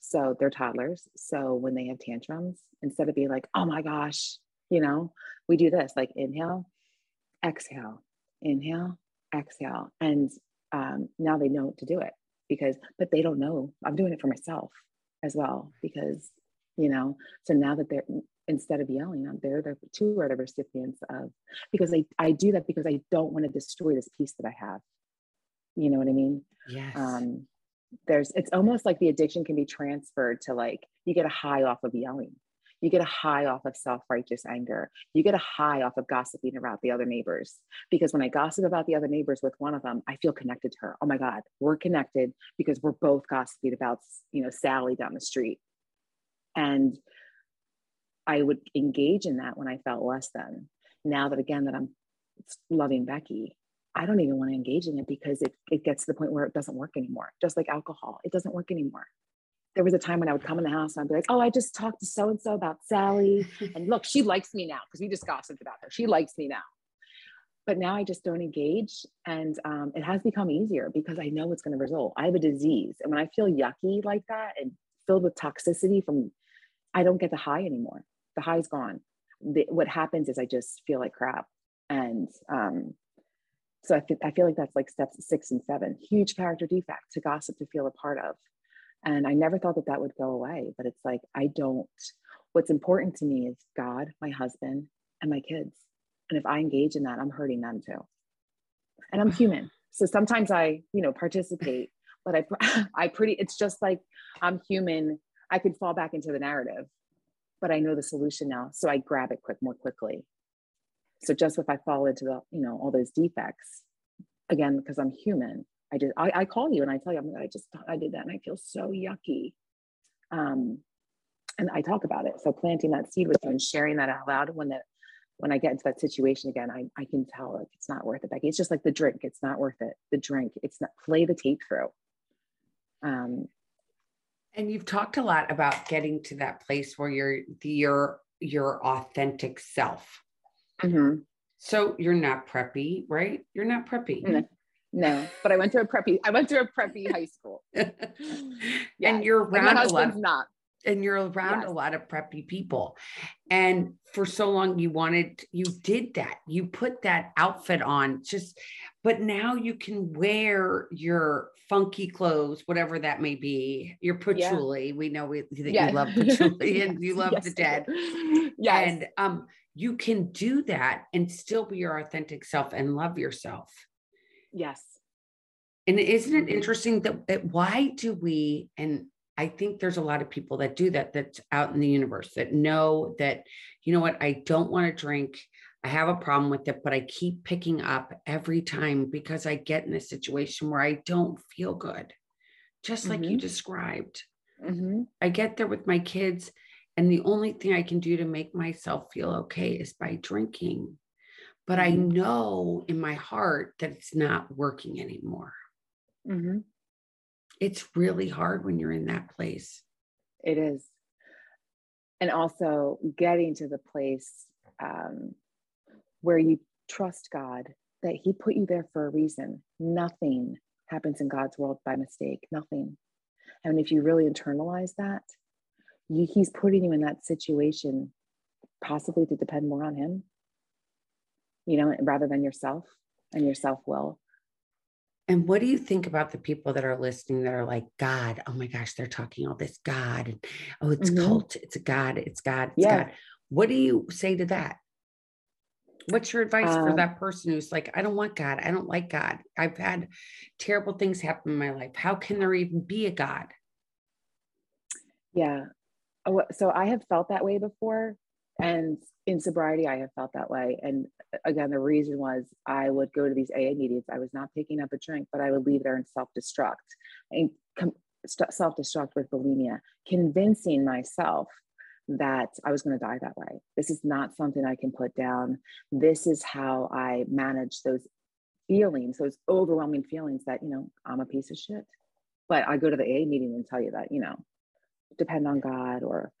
S2: So they're toddlers. So when they have tantrums, instead of being like, oh my gosh, you know, we do this like inhale, exhale, inhale, exhale. And um, now they know to do it because, but they don't know. I'm doing it for myself as well because, you know, so now that they're, instead of yelling, they're the two are the recipients of, because I, I do that because I don't want to destroy this peace that I have. You know what I mean?
S1: Yes.
S2: Um, there's it's almost like the addiction can be transferred to like you get a high off of yelling. You get a high off of self-righteous anger. You get a high off of gossiping about the other neighbors. Because when i gossip about the other neighbors with one of them i feel connected to her. Oh my god we're connected because we're both gossiping about you know sally down the street. And i would engage in that when i felt less than. Now that again that i'm loving becky I don't even want to engage in it because it, it gets to the point where it doesn't work anymore. Just like alcohol, it doesn't work anymore. There was a time when I would come in the house and I'd be like, oh, I just talked to so and so about Sally. And look, she likes me now because we just gossiped about her. She likes me now. But now I just don't engage. And um, it has become easier because I know it's going to result. I have a disease. And when I feel yucky like that and filled with toxicity from, I don't get the high anymore. The high's gone. The, what happens is I just feel like crap. And um, so I, th- I feel like that's like steps six and seven, huge character defect to gossip to feel a part of. And I never thought that that would go away, but it's like, I don't, what's important to me is God, my husband, and my kids. And if I engage in that, I'm hurting them too. And I'm human. So sometimes I, you know, participate, but I, I pretty, it's just like I'm human. I could fall back into the narrative, but I know the solution now. So I grab it quick, more quickly. So just if I fall into the, you know, all those defects, again, because I'm human, I just I, I call you and I tell you, I'm like, I just I did that and I feel so yucky. Um, and I talk about it. So planting that seed with you and sharing that out loud when that when I get into that situation again, I, I can tell like it's not worth it, Becky. It's just like the drink, it's not worth it. The drink, it's not play the tape through. Um
S1: and you've talked a lot about getting to that place where you're your your authentic self.
S2: Mm-hmm.
S1: So you're not preppy, right? You're not preppy.
S2: No, no. but I went to a preppy. I went to a preppy high school. yes.
S1: And you're around a lot. Of,
S2: not.
S1: And you're around yes. a lot of preppy people. And for so long, you wanted, you did that. You put that outfit on, just, but now you can wear your funky clothes, whatever that may be, your patchouli. Yeah. We know we, that yes. you love patchouli and you love yes. the dead.
S2: Yes.
S1: And um, you can do that and still be your authentic self and love yourself.
S2: Yes.
S1: And isn't it mm-hmm. interesting that, that why do we, and I think there's a lot of people that do that, that's out in the universe that know that, you know what, I don't want to drink. I have a problem with it, but I keep picking up every time because I get in a situation where I don't feel good, just like mm-hmm. you described.
S2: Mm-hmm.
S1: I get there with my kids and the only thing I can do to make myself feel okay is by drinking. But I mm-hmm. know in my heart that it's not working anymore.
S2: Mm-hmm.
S1: It's really hard when you're in that place.
S2: It is. And also getting to the place um, where you trust God, that He put you there for a reason. Nothing happens in God's world by mistake, nothing. And if you really internalize that, you, he's putting you in that situation possibly to depend more on him you know rather than yourself and your self-will
S1: and what do you think about the people that are listening that are like god oh my gosh they're talking all this god and oh it's mm-hmm. cult it's god it's god it's yeah. god What do you say to that? What's your advice for
S2: Um,
S1: that person who's like, I don't want God. I don't like God. I've had terrible things happen in my life. How can there even be a God?
S2: Yeah. Oh, So I have felt that way before. And in sobriety, I have felt that way. And uh, again, the reason was I would go to these AA meetings. I was not picking up a drink, but I would leave there and self destruct and com- self destruct with bulimia, convincing myself that I was going to die that way. This is not something I can put down. This is how I manage those feelings, those overwhelming feelings that, you know, I'm a piece of shit. But I go to the AA meeting and tell you that, you know, depend on God or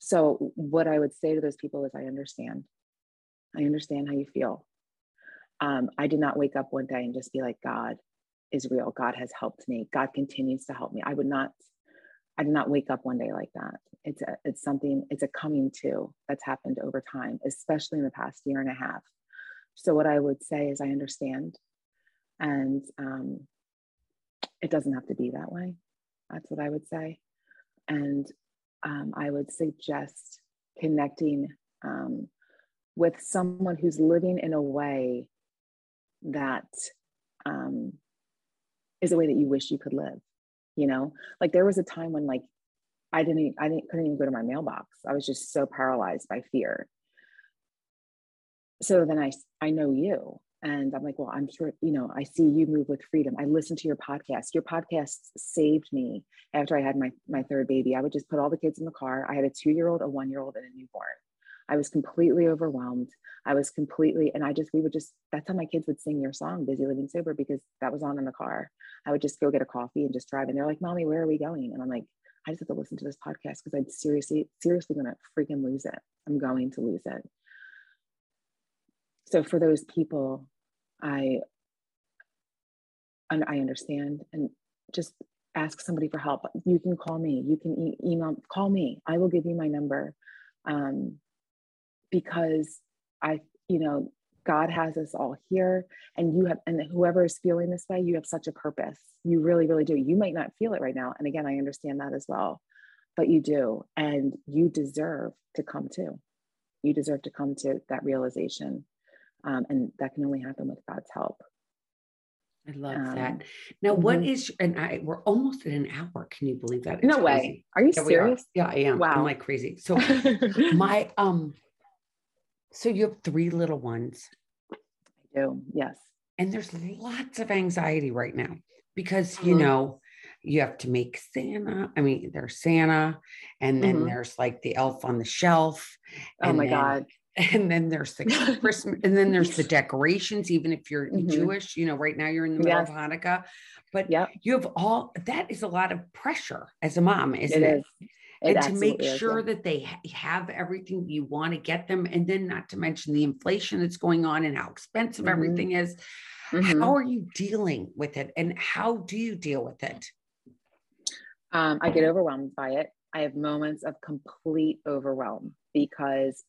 S2: so what I would say to those people is I understand. I understand how you feel. Um, I did not wake up one day and just be like, God is real. God has helped me. God continues to help me. I would not, I did not wake up one day like that. It's a, it's something, it's a coming to that's happened over time, especially in the past year and a half. So what I would say is I understand. And um, it doesn't have to be that way. That's what I would say. And um, I would suggest connecting um, with someone who's living in a way that um, is a way that you wish you could live. You know, like there was a time when like I didn't, I didn't, couldn't even go to my mailbox. I was just so paralyzed by fear. So then I, I know you, and I'm like, well, I'm sure, you know, I see you move with freedom. I listen to your podcast. Your podcast saved me after I had my, my third baby. I would just put all the kids in the car. I had a two year old, a one year old, and a newborn. I was completely overwhelmed. I was completely, and I just, we would just, that's how my kids would sing your song, Busy Living Sober, because that was on in the car. I would just go get a coffee and just drive. And they're like, Mommy, where are we going? And I'm like, I just have to listen to this podcast because I'm seriously, seriously going to freaking lose it. I'm going to lose it. So for those people, I, and I understand and just ask somebody for help. You can call me. You can e- email. Call me. I will give you my number, um, because I, you know, God has us all here, and you have, and whoever is feeling this way, you have such a purpose. You really, really do. You might not feel it right now, and again, I understand that as well, but you do, and you deserve to come to. You deserve to come to that realization, um, and that can only happen with God's help.
S1: I love
S2: Um,
S1: that. Now, what
S2: mhm.
S1: is and I we're almost at an hour. Can you believe that?
S2: No way.
S1: crazy.
S2: Are you
S1: Yeah, we are.
S2: serious?
S1: Yeah, I am.
S2: Wow.
S1: I'm like crazy. So my um so you have three little ones
S2: I do. Yes.
S1: and there's lots of anxiety right now because you
S2: Mhm.
S1: know you have to make Santa. I mean, there's Santa, and then
S2: Mhm.
S1: there's like the elf on the shelf.
S2: Oh my
S1: then-
S2: God.
S1: And then there's the Christmas, and then there's the decorations, even if you're
S2: Mhm.
S1: Jewish, you know, right now you're in the middle
S2: Yes.
S1: of Hanukkah. But
S2: Yep.
S1: you have all that is a lot of pressure as a mom, isn't
S2: It
S1: it?
S2: is. It
S1: and to make
S2: absolutely is,
S1: sure
S2: yeah.
S1: that they have everything you want to get them, and then not to mention the inflation that's going on and how expensive
S2: Mhm.
S1: everything is.
S2: Mhm.
S1: How are you dealing with it, and how do you deal with it?
S2: Um, I get overwhelmed by it. I have moments of complete overwhelm because,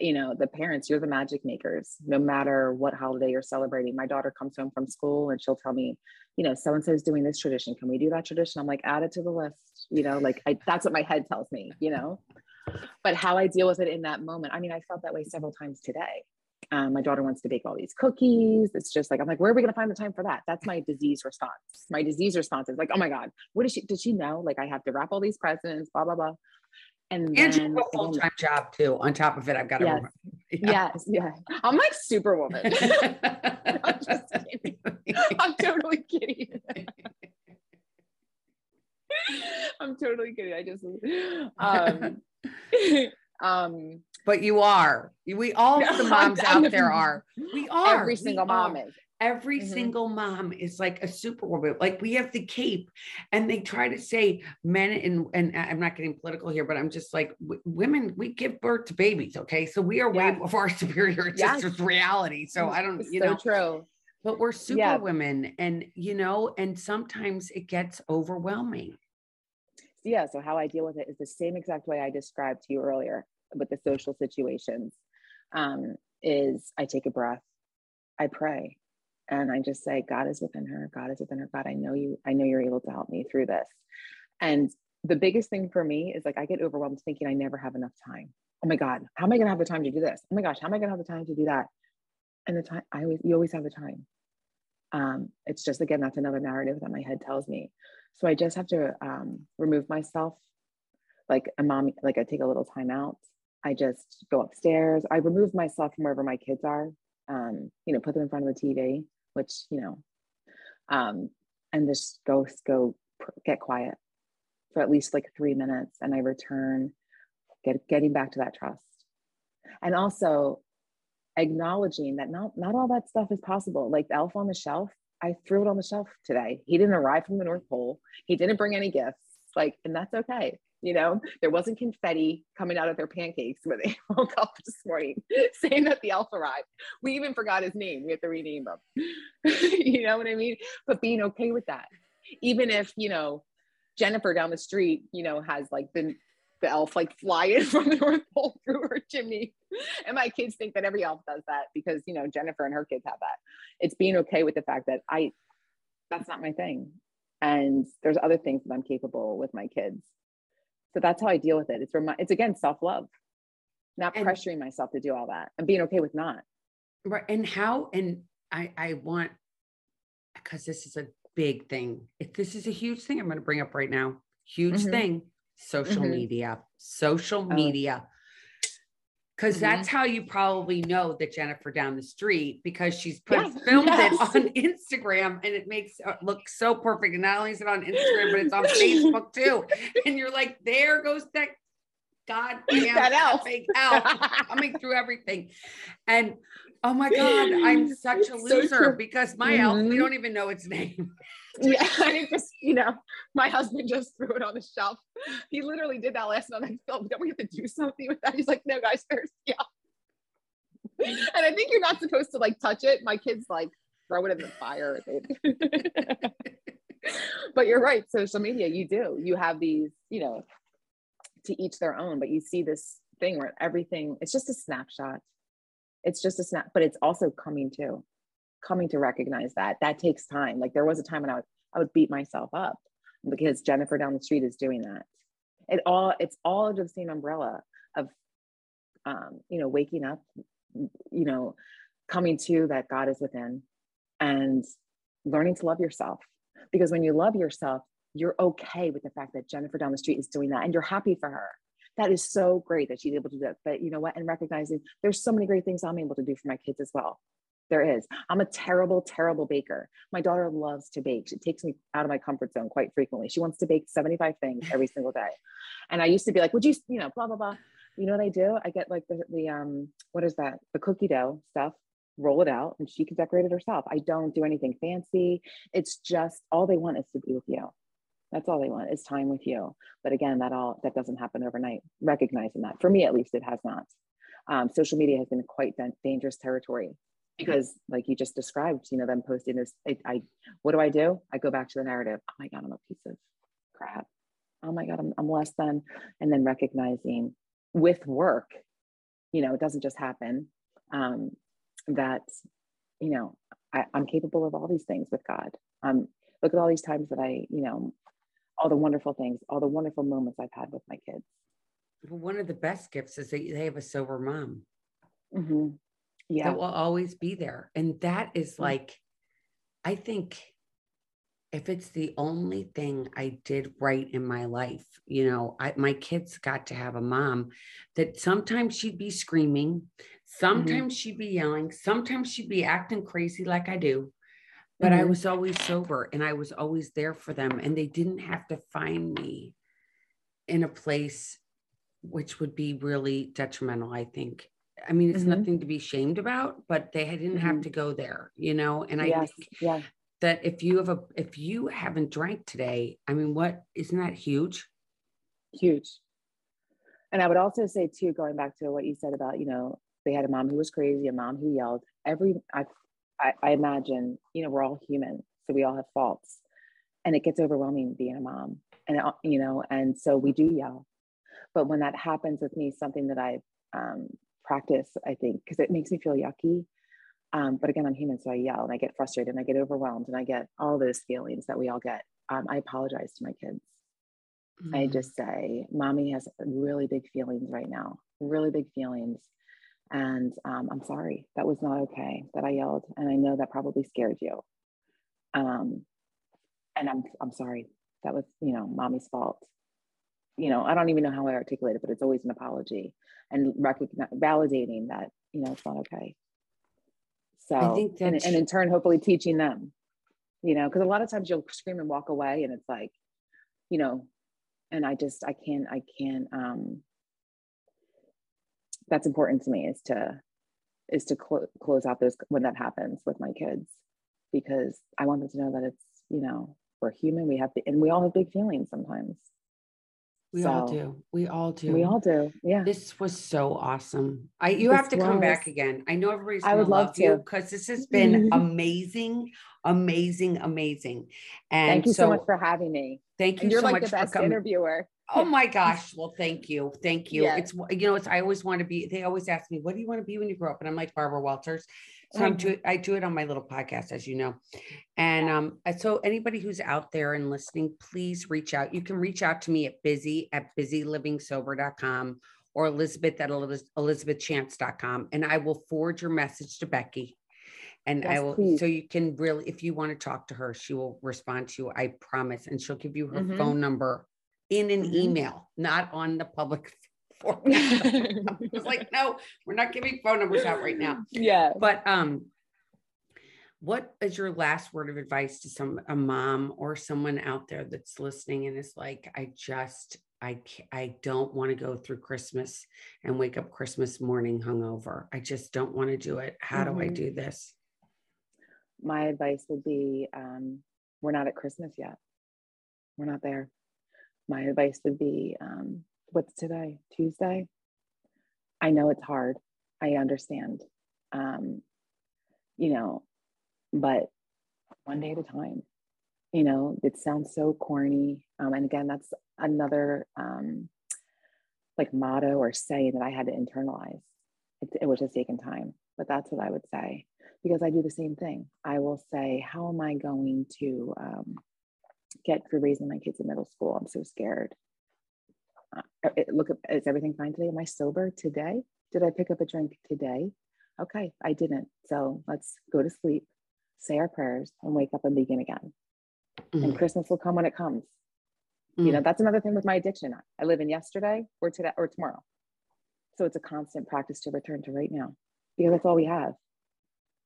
S2: you know, the parents, you're the magic makers, no matter what holiday you're celebrating. My daughter comes home from school and she'll tell me, you know, so and so is doing this tradition. Can we do that tradition? I'm like, add it to the list. You know, like I, that's what my head tells me, you know. But how I deal with it in that moment, I mean, I felt that way several times today. Um, my daughter wants to bake all these cookies. It's just like I'm like, where are we going to find the time for that? That's my disease response. My disease response is like, oh my god, what is she? Did she know? Like I have to wrap all these presents, blah blah blah. And
S1: And you
S2: then
S1: have a full time job too. On top of it, I've got to.
S2: Yes.
S1: remember-
S2: yes, yeah. I'm like superwoman. I'm just kidding. I'm totally kidding. I'm totally kidding. I just um um
S1: but you are. We all the moms out there are. We are.
S2: every
S1: We
S2: single mom
S1: are.
S2: is.
S1: Every
S2: Mhm.
S1: single mom is like a superwoman. Like we have the cape, and they try to say men and and I'm not getting political here, but I'm just like w- women. We give birth to babies, okay? So we are way far superior. It's
S2: Yes.
S1: just reality. So I don't,
S2: It's
S1: you
S2: so
S1: know,
S2: true.
S1: but we're super
S2: Yeah.
S1: women, and you know, and sometimes it gets overwhelming.
S2: yeah so how i deal with it is the same exact way i described to you earlier with the social situations um, is i take a breath i pray and i just say god is within her god is within her god i know you i know you're able to help me through this and the biggest thing for me is like i get overwhelmed thinking i never have enough time oh my God, how am I going to have the time to do this? Oh my gosh, how am I going to have the time to do that? And the time, I always, you always have the time. Um, it's just, again, that's another narrative that my head tells me. So I just have to um, remove myself. Like a mom, like I take a little time out. I just go upstairs. I remove myself from wherever my kids are. Um, you know, put them in front of the TV, which you know, um, and just go go get quiet for at least like three minutes, and I return, get getting back to that trust, and also acknowledging that not not all that stuff is possible. Like the elf on the shelf, I threw it on the shelf today. He didn't arrive from the North Pole. He didn't bring any gifts. Like, and that's okay. You know, there wasn't confetti coming out of their pancakes when they woke up this morning saying that the elf arrived. We even forgot his name. We have to rename him. you know what I mean? But being okay with that. Even if, you know, Jennifer down the street, you know, has like been the elf like flying from the North Pole through her chimney. And my kids think that every elf does that because, you know, Jennifer and her kids have that. It's being okay with the fact that I, that's not my thing. And there's other things that I'm capable with my kids. So that's how I deal with it. It's remi- it's again self-love, not and, pressuring myself to do all that and being okay with not.
S1: Right. And how, and I, I want, because this is a big thing. If this is a huge thing, I'm going to bring up right now, huge mm-hmm. thing social mm-hmm. media, social oh. media. Because mm-hmm. that's how you probably know that Jennifer down the street because she's put, yes. filmed yes. it on Instagram and it makes it look so perfect. And not only is it on Instagram, but it's on Facebook too. And you're like, there goes that goddamn that elf. elf coming through everything. And oh my God, I'm such a loser so because my mm-hmm. elf, we mm-hmm. don't even know its name
S2: yeah, I just, you know, my husband just threw it on the shelf. He literally did that last night. I felt, don't we have to do something with that? He's like, no, guys, first, yeah. And I think you're not supposed to like touch it. My kids like throw it in the fire. but you're right. Social media, you do. You have these, you know, to each their own, but you see this thing where everything, it's just a snapshot. It's just a snap, but it's also coming to coming to recognize that that takes time. Like there was a time when i would i would beat myself up because jennifer down the street is doing that. It all it's all under the same umbrella of um, you know waking up you know coming to that god is within and learning to love yourself. Because when you love yourself you're okay with the fact that jennifer down the street is doing that and you're happy for her that is so great that she's able to do it but you know what and recognizing there's so many great things i'm able to do for my kids as well there is. I'm a terrible, terrible baker. My daughter loves to bake. She takes me out of my comfort zone quite frequently. She wants to bake 75 things every single day. And I used to be like, would you, you know, blah, blah, blah. You know what I do? I get like the, the um, what is that? The cookie dough stuff, roll it out, and she can decorate it herself. I don't do anything fancy. It's just all they want is to be with you. That's all they want is time with you. But again, that all that doesn't happen overnight. Recognizing that, for me at least, it has not. Um, social media has been quite dangerous territory because like you just described you know them posting this I, I, what do i do i go back to the narrative oh my god i'm a piece of crap oh my god i'm, I'm less than and then recognizing with work you know it doesn't just happen um, that you know I, i'm capable of all these things with god um, look at all these times that i you know all the wonderful things all the wonderful moments i've had with my kids
S1: one of the best gifts is that they have a sober mom
S2: mm-hmm
S1: yeah. that will always be there. And that is like, I think if it's the only thing I did right in my life, you know, I, my kids got to have a mom that sometimes she'd be screaming, mm-hmm. sometimes mm-hmm. she'd be yelling, sometimes she'd be acting crazy like I do. But mm-hmm. I was always sober and I was always there for them. And they didn't have to find me in a place which would be really detrimental, I think. I mean, it's mm-hmm. nothing to be shamed about, but they didn't mm-hmm. have to go there, you know. And I yes. think yeah. that if you have a if you haven't drank today, I mean, what isn't that huge?
S2: Huge. And I would also say too, going back to what you said about, you know, they had a mom who was crazy, a mom who yelled. Every I, I, I imagine, you know, we're all human, so we all have faults, and it gets overwhelming being a mom, and uh, you know, and so we do yell. But when that happens with me, something that I've um, practice, I think, because it makes me feel yucky. Um, but again, I'm human, so I yell and I get frustrated and I get overwhelmed and I get all those feelings that we all get. Um, I apologize to my kids. Mm-hmm. I just say, Mommy has really big feelings right now. really big feelings. And um, I'm sorry, that was not okay that I yelled. And I know that probably scared you. Um, and I'm, I'm sorry. That was, you know, mommy's fault. You know, I don't even know how I articulate it, but it's always an apology and recognize, validating that, you know, it's not okay. So, I think and, and in turn, hopefully teaching them, you know, because a lot of times you'll scream and walk away and it's like, you know, and I just, I can't, I can't, um, that's important to me is to is to cl- close out those when that happens with my kids. Because I want them to know that it's you know we're human. We have to, and we all have big feelings sometimes.
S1: We so, all do. We all do.
S2: we all do. Yeah.
S1: This was so awesome. I you this have to was. come back again. I know everybody's i would love, love you because this has been mm-hmm. amazing amazing amazing.
S2: And thank you so, so much for having me.
S1: Thank you
S2: and you're
S1: so
S2: like the best interviewer
S1: Oh my gosh. Well, thank you. Thank you. It's, you know, it's, I always want to be, they always ask me, what do you want to be when you grow up? And I'm like Barbara Walters. So I'm do, I do it on my little podcast, as you know. And um, so anybody who's out there and listening, please reach out. You can reach out to me at busy at busylivingsober.com or Elizabeth at elizabethchance.com. And I will forward your message to Becky. And yes, I will, please. so you can really, if you want to talk to her, she will respond to you. I promise. And she'll give you her mm-hmm. phone number in an mm-hmm. email, not on the public forum. it's like, no, we're not giving phone numbers out right now.
S2: Yeah.
S1: But um, what is your last word of advice to some a mom or someone out there that's listening and is like, I just I I don't want to go through Christmas and wake up Christmas morning hungover. I just don't want to do it. How mm-hmm. do I mm-hmm. do this?
S2: My advice would be um, we're not at Christmas yet. We're not there my advice would be um, what's today? Tuesday? I know it's hard. I understand. Um, you know, but one day at a time. You know, it sounds so corny. Um, and again, that's another um, like motto or saying that I had to internalize. It, it was just taking time, but that's what I would say because I do the same thing. I will say, how am I going to um, get for raising my kids in middle school. I'm so scared. Uh, look, is everything fine today? Am I sober today? Did I pick up a drink today? Okay, I didn't. So let's go to sleep, say our prayers, and wake up and begin again. Mm-hmm. And Christmas will come when it comes. Mm-hmm. You know, mm. that's another thing with my addiction. I live in yesterday or today or tomorrow. So it's a constant practice to return to right now because that's all we have.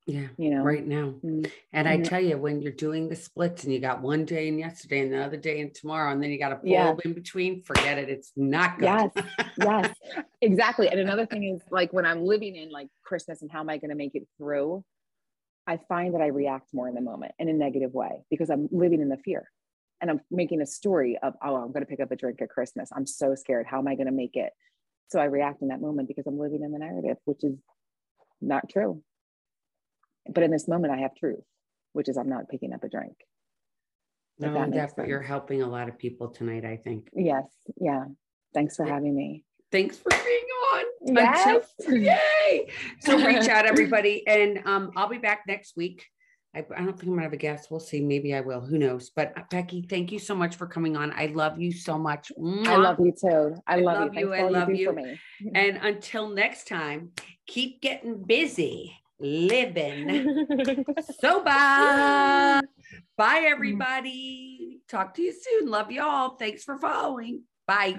S1: Yeah, you know, right now. Mm-hmm. And I tell you, when you're doing the splits and you got one day and yesterday and the other day and tomorrow, and then you got a pull yeah. in between, forget it. It's not good.
S2: Yes, yes, exactly. And another thing is like when I'm living in like Christmas and how am I going to make it through? I find that I react more in the moment in a negative way because I'm living in the fear and I'm making a story of, oh, I'm going to pick up a drink at Christmas. I'm so scared. How am I going to make it? So I react in that moment because I'm living in the narrative, which is not true but in this moment, I have truth, which is I'm not picking up a drink.
S1: No, that definitely. You're helping a lot of people tonight, I think.
S2: Yes. Yeah. Thanks for having me.
S1: Thanks for being on. Yes. Until, yay. So reach out, everybody. And um, I'll be back next week. I, I, don't think I'm gonna have a guest. We'll see. Maybe I will. Who knows? But uh, Becky, thank you so much for coming on. I love you so much.
S2: I love you too. I, I love, love, you. I love you.
S1: you. And until next time, keep getting busy living sober. Bye, everybody. Talk to you soon. Love you all. Thanks for following. Bye.